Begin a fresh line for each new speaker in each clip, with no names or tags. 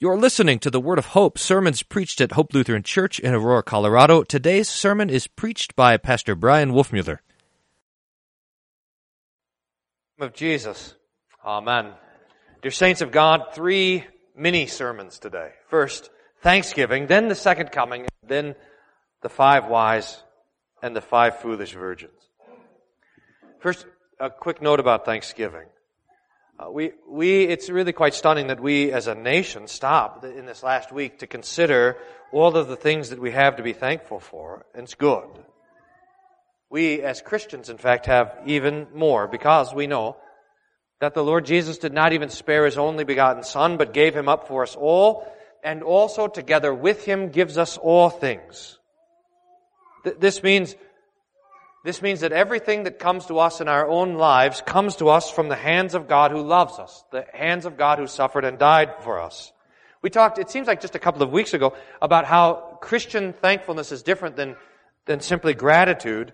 You're listening to the Word of Hope sermons preached at Hope Lutheran Church in Aurora, Colorado. Today's sermon is preached by Pastor Bryan Wolfmueller.
Of Jesus. Amen. Dear saints of God, three mini sermons today. First, Thanksgiving, then the second coming, then the five wise and the five foolish virgins. First, a quick note about Thanksgiving. Uh, we, we, it's really quite stunning that we as a nation stopped in this last week to consider all of the things that we have to be thankful for, and it's good. We as Christians, in fact, have even more because we know that the Lord Jesus did not even spare His only begotten Son, but gave Him up for us all, and also together with Him gives us all things. Th- this means this means that everything that comes to us in our own lives comes to us from the hands of God who loves us, the hands of God who suffered and died for us. We talked, it seems like just a couple of weeks ago, about how Christian thankfulness is different than, than simply gratitude.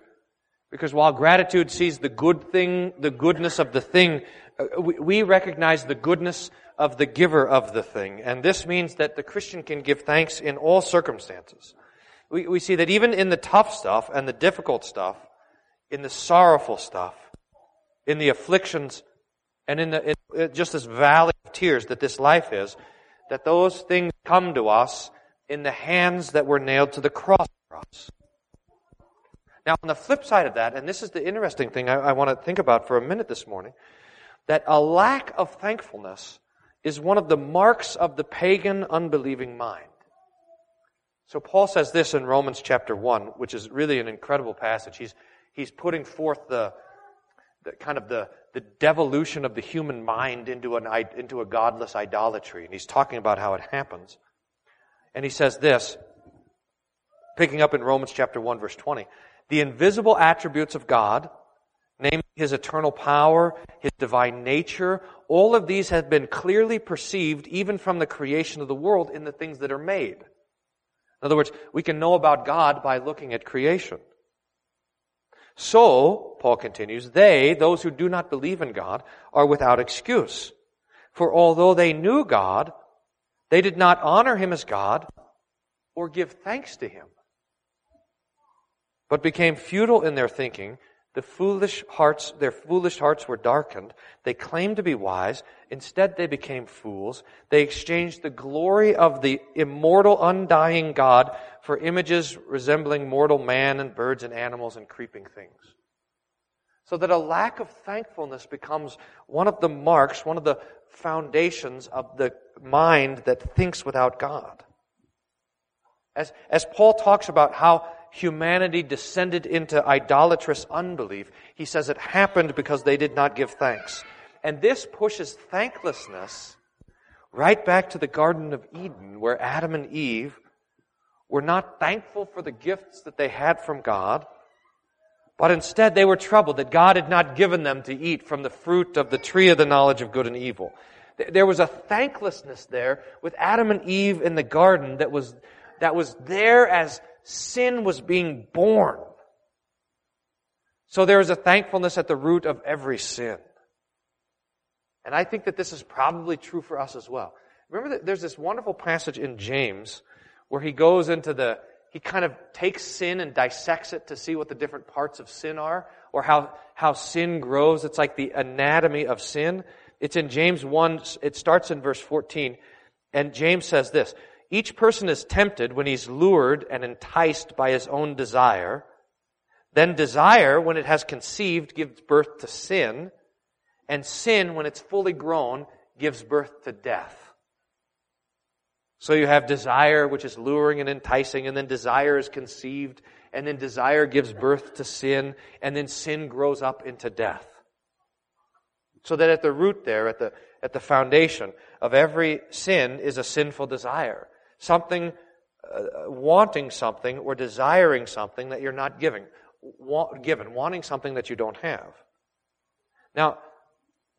Because while gratitude sees the good thing, the goodness of the thing, uh, we, we recognize the goodness of the giver of the thing. And this means that the Christian can give thanks in all circumstances. We, we see that even in the tough stuff and the difficult stuff, in the sorrowful stuff, in the afflictions, and in, the, in uh, just this valley of tears that this life is, that those things come to us in the hands that were nailed to the cross for us. Now, on the flip side of that, and this is the interesting thing I, I want to think about for a minute this morning, that a lack of thankfulness is one of the marks of the pagan, unbelieving mind. So Paul says this in Romans chapter 1, which is really an incredible passage. He's, he's putting forth the, the kind of the, the devolution of the human mind into, an, into a godless idolatry. And he's talking about how it happens. And he says this, picking up in Romans chapter 1 verse 20, the invisible attributes of God, namely his eternal power, his divine nature, all of these have been clearly perceived even from the creation of the world in the things that are made. In other words, we can know about God by looking at creation. So, Paul continues, they, those who do not believe in God, are without excuse. For although they knew God, they did not honor him as God or give thanks to him, but became futile in their thinking. The foolish hearts, their foolish hearts were darkened. They claimed to be wise. Instead, they became fools. They exchanged the glory of the immortal, undying God for images resembling mortal man and birds and animals and creeping things. So that a lack of thankfulness becomes one of the marks, one of the foundations of the mind that thinks without God. As, as Paul talks about how humanity descended into idolatrous unbelief, he says it happened because they did not give thanks. And this pushes thanklessness right back to the Garden of Eden, where Adam and Eve were not thankful for the gifts that they had from God, but instead they were troubled that God had not given them to eat from the fruit of the tree of the knowledge of good and evil. There was a thanklessness there with Adam and Eve in the garden that was, that was there as sin was being born. So there is a thankfulness at the root of every sin. And I think that this is probably true for us as well. Remember that there's this wonderful passage in James where he goes into the, he kind of takes sin and dissects it to see what the different parts of sin are, or how, how sin grows. It's like the anatomy of sin. It's in James 1, it starts in verse 14, and James says this, each person is tempted when he's lured and enticed by his own desire. Then desire, when it has conceived, gives birth to sin. And sin, when it's fully grown, gives birth to death. So you have desire, which is luring and enticing, and then desire is conceived, and then desire gives birth to sin, and then sin grows up into death. So that at the root there, at the, at the foundation of every sin is a sinful desire. Something, uh, wanting something or desiring something that you're not giving, given, wanting something that you don't have. Now,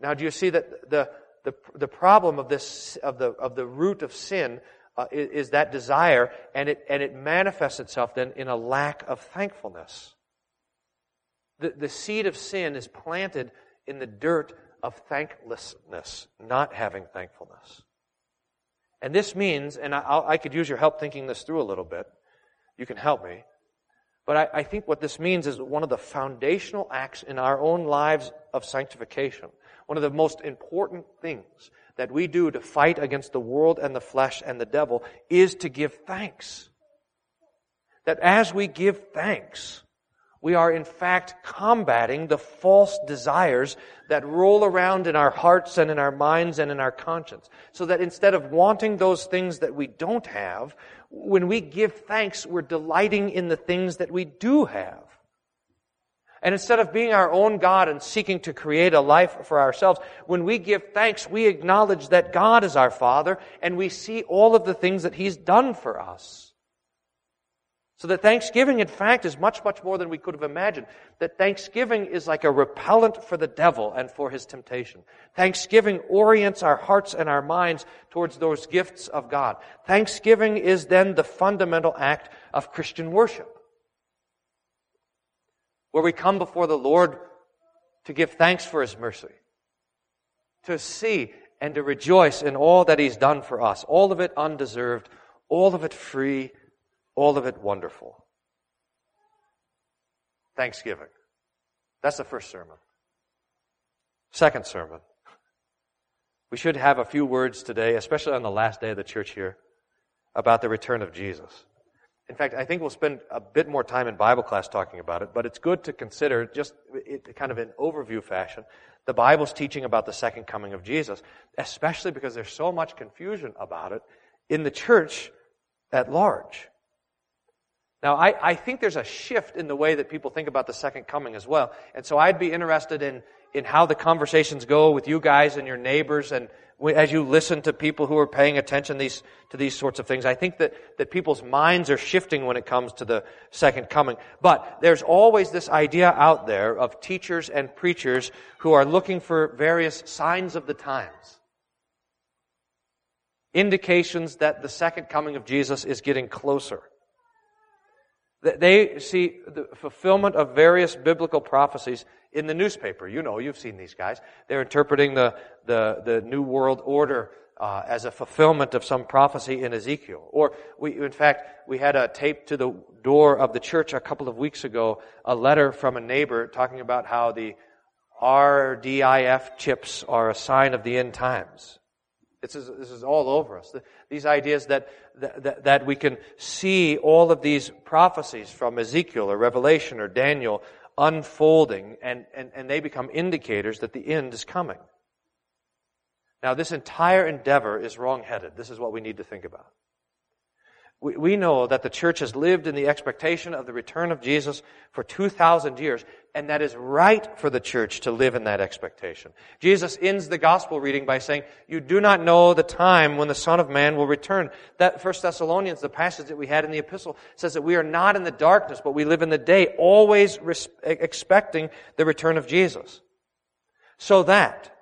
now do you see that the, the, the problem of this, of the, of the root of sin uh, is, is, that desire, and it, and it manifests itself then in a lack of thankfulness. The, the seed of sin is planted in the dirt of thanklessness, not having thankfulness. And this means, and I, I, could use your help thinking this through a little bit. You can help me. But I, I think what this means is one of the foundational acts in our own lives of sanctification. One of the most important things that we do to fight against the world and the flesh and the devil is to give thanks. That as we give thanks, we are in fact combating the false desires that roll around in our hearts and in our minds and in our conscience. So that instead of wanting those things that we don't have, when we give thanks, we're delighting in the things that we do have. And instead of being our own God and seeking to create a life for ourselves, when we give thanks, we acknowledge that God is our Father and we see all of the things that He's done for us. So that Thanksgiving, in fact, is much, much more than we could have imagined. That Thanksgiving is like a repellent for the devil and for his temptation. Thanksgiving orients our hearts and our minds towards those gifts of God. Thanksgiving is then the fundamental act of Christian worship. Where we come before the Lord to give thanks for his mercy. To see and to rejoice in all that he's done for us. All of it undeserved. All of it free all of it wonderful. Thanksgiving. That's the first sermon. Second sermon. We should have a few words today, especially on the last day of the church here, about the return of Jesus. In fact, I think we'll spend a bit more time in Bible class talking about it, but it's good to consider, just kind of in overview fashion, the Bible's teaching about the second coming of Jesus, especially because there's so much confusion about it in the church at large. Now, I, I think there's a shift in the way that people think about the second coming as well. And so I'd be interested in, in how the conversations go with you guys and your neighbors and as you listen to people who are paying attention these, to these sorts of things. I think that, that people's minds are shifting when it comes to the second coming. But there's always this idea out there of teachers and preachers who are looking for various signs of the times. Indications that the second coming of Jesus is getting closer. They see the fulfillment of various biblical prophecies in the newspaper. You know, you've seen these guys. They're interpreting the, the, the New World Order uh, as a fulfillment of some prophecy in Ezekiel. Or, we, in fact, we had a tape to the door of the church a couple of weeks ago, a letter from a neighbor talking about how the RDIF chips are a sign of the end times. This is, this is all over us. These ideas that, that, that we can see all of these prophecies from Ezekiel or Revelation or Daniel unfolding and, and, and they become indicators that the end is coming. Now, this entire endeavor is wrong-headed. This is what we need to think about. We, we know that the church has lived in the expectation of the return of Jesus for 2,000 years, and that is right for the church to live in that expectation. Jesus ends the gospel reading by saying, You do not know the time when the Son of Man will return. That First Thessalonians, the passage that we had in the epistle, says that we are not in the darkness, but we live in the day, always res- expecting the return of Jesus. So that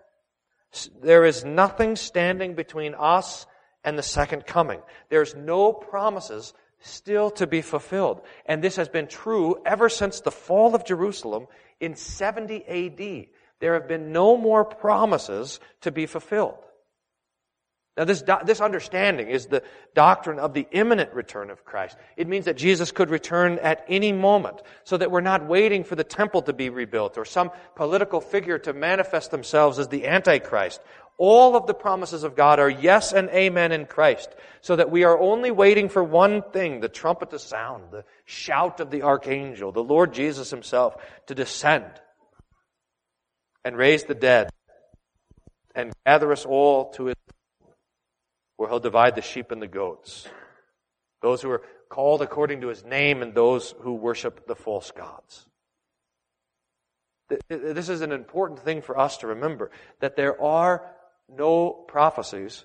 there is nothing standing between us and the second coming. There's no promises still to be fulfilled. And this has been true ever since the fall of Jerusalem in 70 AD. There have been no more promises to be fulfilled. Now, this, do, this understanding is the doctrine of the imminent return of Christ. It means that Jesus could return at any moment, so that we're not waiting for the temple to be rebuilt or some political figure to manifest themselves as the Antichrist. All of the promises of God are yes and amen in Christ, so that we are only waiting for one thing, the trumpet to sound, the shout of the archangel, the Lord Jesus himself to descend and raise the dead and gather us all to his where he'll divide the sheep and the goats. Those who are called according to his name and those who worship the false gods. This is an important thing for us to remember that there are no prophecies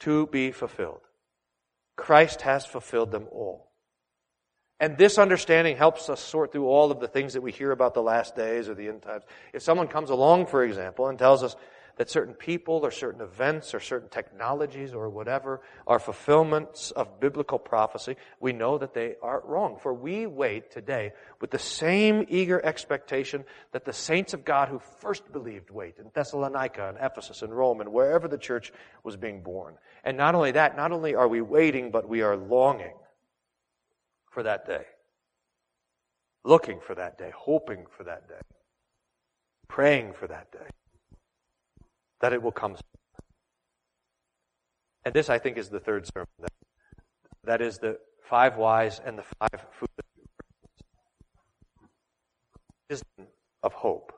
to be fulfilled. Christ has fulfilled them all. And this understanding helps us sort through all of the things that we hear about the last days or the end times. If someone comes along, for example, and tells us that certain people or certain events or certain technologies or whatever are fulfillments of biblical prophecy, we know that they are wrong. For we wait today with the same eager expectation that the saints of God who first believed wait in Thessalonica and Ephesus and Rome and wherever the church was being born. And not only that, not only are we waiting, but we are longing for that day. Looking for that day, hoping for that day, praying for that day that it will come. And this, I think, is the third sermon. That is the five wise and the five foolish of hope.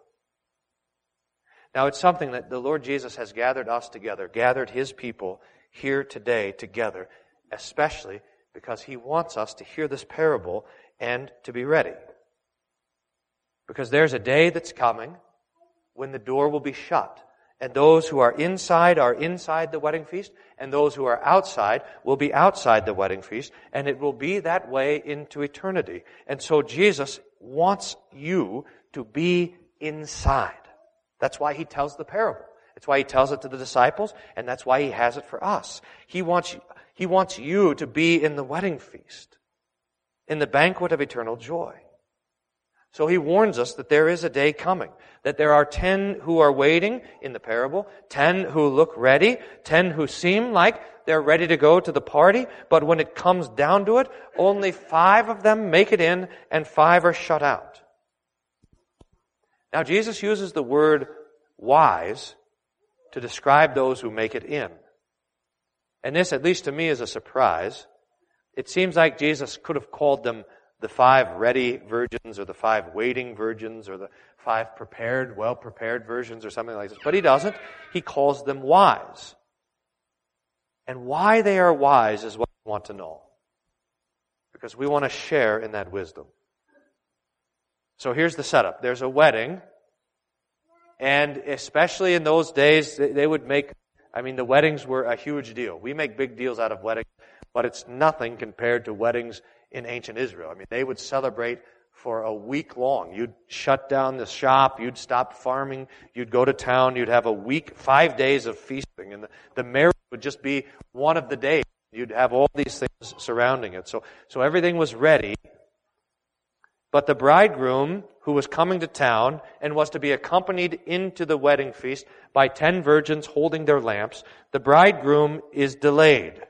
Now, it's something that the Lord Jesus has gathered us together, gathered His people here today together, especially because He wants us to hear this parable and to be ready. Because there's a day that's coming when the door will be shut and those who are inside are inside the wedding feast, and those who are outside will be outside the wedding feast, and it will be that way into eternity. And so Jesus wants you to be inside. That's why he tells the parable. That's why he tells it to the disciples, and that's why he has it for us. He wants, he wants you to be in the wedding feast, in the banquet of eternal joy. So he warns us that there is a day coming, that there are ten who are waiting in the parable, ten who look ready, ten who seem like they're ready to go to the party, but when it comes down to it, only five of them make it in and five are shut out. Now Jesus uses the word wise to describe those who make it in. And this, at least to me, is a surprise. It seems like Jesus could have called them the five ready virgins or the five waiting virgins or the five prepared, well prepared virgins or something like this. But he doesn't. He calls them wise. And why they are wise is what we want to know. Because we want to share in that wisdom. So here's the setup. There's a wedding. And especially in those days, they would make, I mean, the weddings were a huge deal. We make big deals out of weddings, but it's nothing compared to weddings in ancient Israel. I mean, they would celebrate for a week long. You'd shut down the shop, you'd stop farming, you'd go to town, you'd have a week, five days of feasting, and the, the marriage would just be one of the days. You'd have all these things surrounding it. So, so everything was ready. But the bridegroom, who was coming to town and was to be accompanied into the wedding feast by ten virgins holding their lamps, the bridegroom is delayed.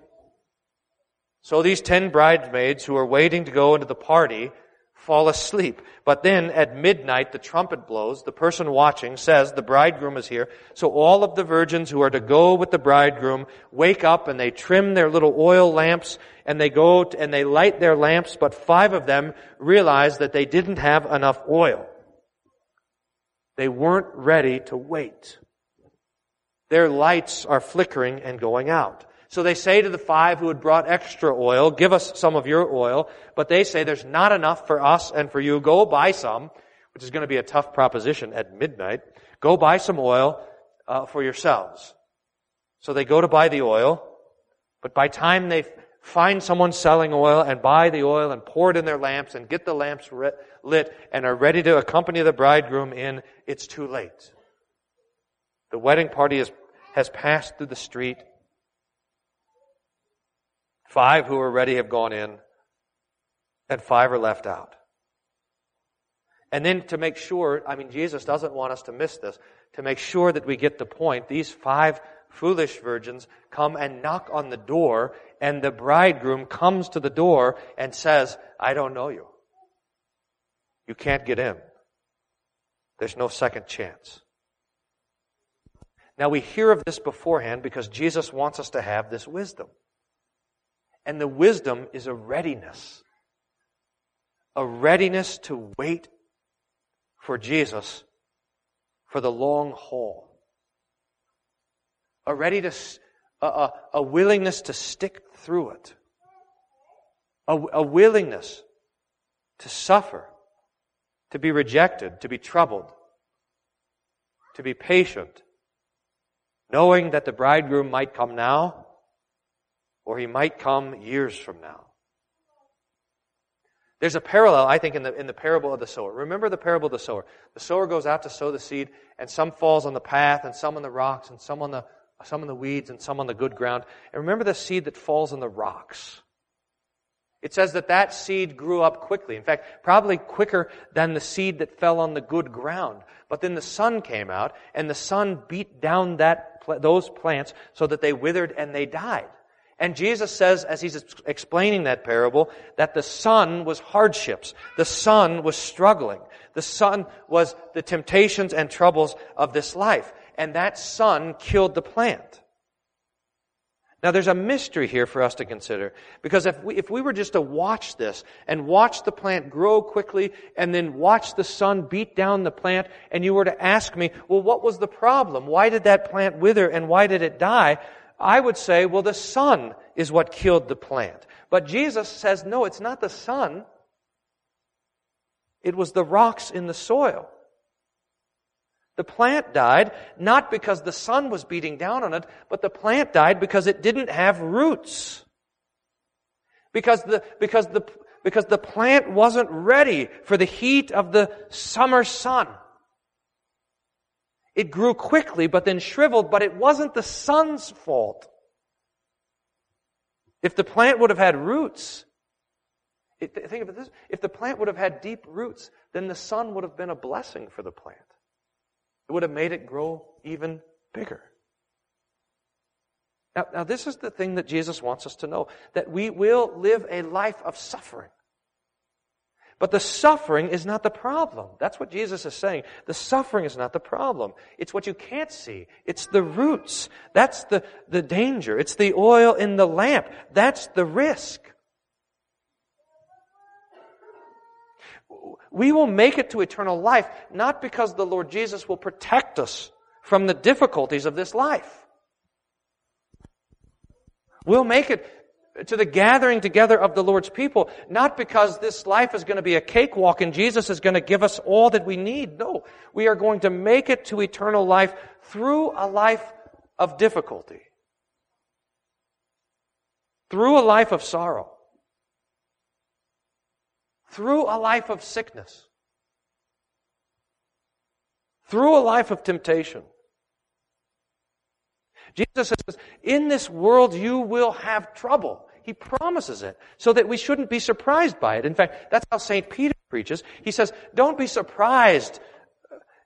So these ten bridesmaids who are waiting to go into the party fall asleep. But then at midnight, the trumpet blows. The person watching says, the bridegroom is here. So all of the virgins who are to go with the bridegroom wake up and they trim their little oil lamps and they go and they light their lamps, but five of them realize that they didn't have enough oil. They weren't ready to wait. Their lights are flickering and going out. So they say to the five who had brought extra oil, give us some of your oil. But they say there's not enough for us and for you. Go buy some, which is going to be a tough proposition at midnight. Go buy some oil uh, for yourselves. So they go to buy the oil. But by time they find someone selling oil and buy the oil and pour it in their lamps and get the lamps lit and are ready to accompany the bridegroom in, it's too late. The wedding party is, has passed through the street Five who are ready have gone in, and five are left out. And then to make sure, I mean, Jesus doesn't want us to miss this, to make sure that we get the point, these five foolish virgins come and knock on the door, and the bridegroom comes to the door and says, I don't know you. You can't get in. There's no second chance. Now we hear of this beforehand because Jesus wants us to have this wisdom. And the wisdom is a readiness. A readiness to wait for Jesus for the long haul. A readiness, a, a, a willingness to stick through it. A, a willingness to suffer, to be rejected, to be troubled, to be patient, knowing that the bridegroom might come now or he might come years from now. There's a parallel, I think, in the, in the parable of the sower. Remember the parable of the sower. The sower goes out to sow the seed, and some falls on the path, and some on the rocks, and some on the, some on the weeds, and some on the good ground. And remember the seed that falls on the rocks. It says that that seed grew up quickly. In fact, probably quicker than the seed that fell on the good ground. But then the sun came out, and the sun beat down that, those plants so that they withered and they died. And Jesus says, as he's explaining that parable, that the sun was hardships. The sun was struggling. The sun was the temptations and troubles of this life. And that sun killed the plant. Now there's a mystery here for us to consider. Because if we, if we were just to watch this and watch the plant grow quickly and then watch the sun beat down the plant and you were to ask me, well, what was the problem? Why did that plant wither and why did it die? I would say, well, the sun is what killed the plant. But Jesus says, no, it's not the sun. It was the rocks in the soil. The plant died not because the sun was beating down on it, but the plant died because it didn't have roots. Because the, because the, because the plant wasn't ready for the heat of the summer sun. It grew quickly, but then shriveled, but it wasn't the sun's fault. If the plant would have had roots, it, think of it this, if the plant would have had deep roots, then the sun would have been a blessing for the plant. It would have made it grow even bigger. Now, now this is the thing that Jesus wants us to know, that we will live a life of suffering. But the suffering is not the problem. That's what Jesus is saying. The suffering is not the problem. It's what you can't see. It's the roots. That's the, the danger. It's the oil in the lamp. That's the risk. We will make it to eternal life not because the Lord Jesus will protect us from the difficulties of this life. We'll make it to the gathering together of the Lord's people, not because this life is going to be a cakewalk and Jesus is going to give us all that we need. No, we are going to make it to eternal life through a life of difficulty, through a life of sorrow, through a life of sickness, through a life of temptation. Jesus says, in this world you will have trouble. He promises it so that we shouldn't be surprised by it. In fact, that's how St. Peter preaches. He says, don't be surprised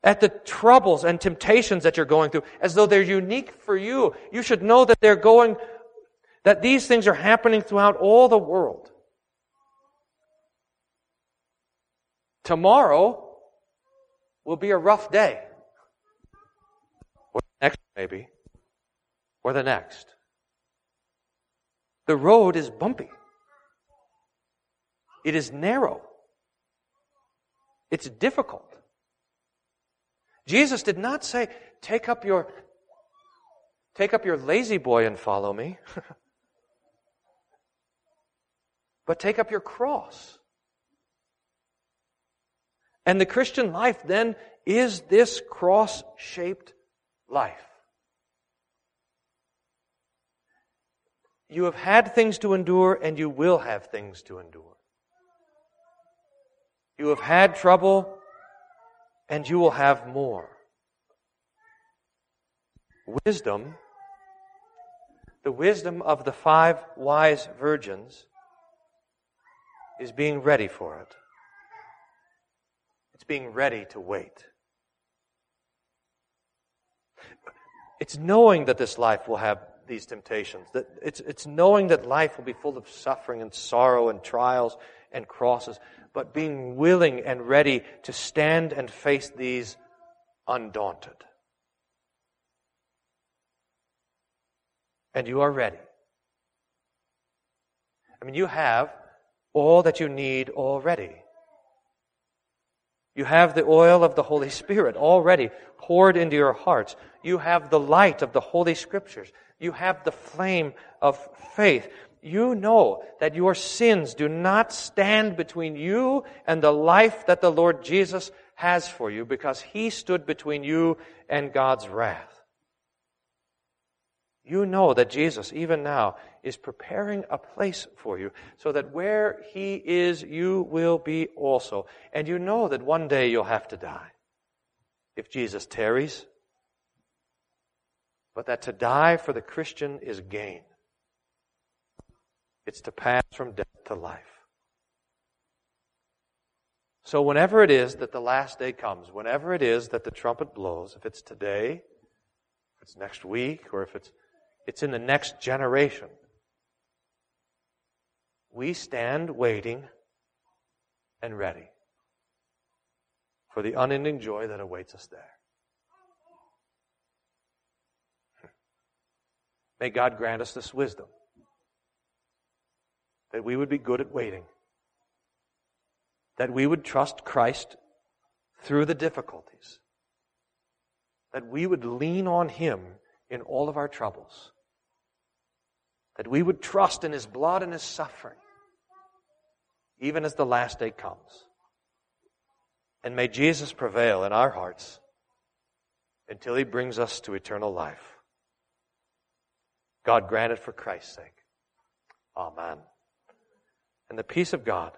at the troubles and temptations that you're going through as though they're unique for you. You should know that they're going, that these things are happening throughout all the world. Tomorrow will be a rough day. Or next, maybe or the next. The road is bumpy. It is narrow. It's difficult. Jesus did not say, take up your, take up your La-Z-Boy and follow me. but take up your cross. And the Christian life then is this cross shaped life. You have had things to endure and you will have things to endure. You have had trouble and you will have more. Wisdom, the wisdom of the five wise virgins, is being ready for it. It's being ready to wait. It's knowing that this life will have these temptations. That it's, it's knowing that life will be full of suffering and sorrow and trials and crosses, but being willing and ready to stand and face these undaunted. And you are ready. I mean, you have all that you need already. You have the oil of the Holy Spirit already poured into your hearts. You have the light of the Holy Scriptures. You have the flame of faith. You know that your sins do not stand between you and the life that the Lord Jesus has for you because He stood between you and God's wrath. You know that Jesus, even now, is preparing a place for you so that where He is, you will be also. And you know that one day you'll have to die if Jesus tarries, but that to die for the Christian is gain. It's to pass from death to life. So whenever it is that the last day comes, whenever it is that the trumpet blows, if it's today, if it's next week, or if it's, it's in the next generation, we stand waiting and ready for the unending joy that awaits us there. May God grant us this wisdom that we would be good at waiting that we would trust Christ through the difficulties, that we would lean on Him in all of our troubles, that we would trust in His blood and His suffering, even as the last day comes. And may Jesus prevail in our hearts until He brings us to eternal life. God grant it for Christ's sake. Amen. And the peace of God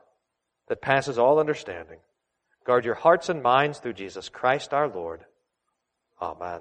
that passes all understanding. Guard your hearts and minds through Jesus Christ our Lord. Amen.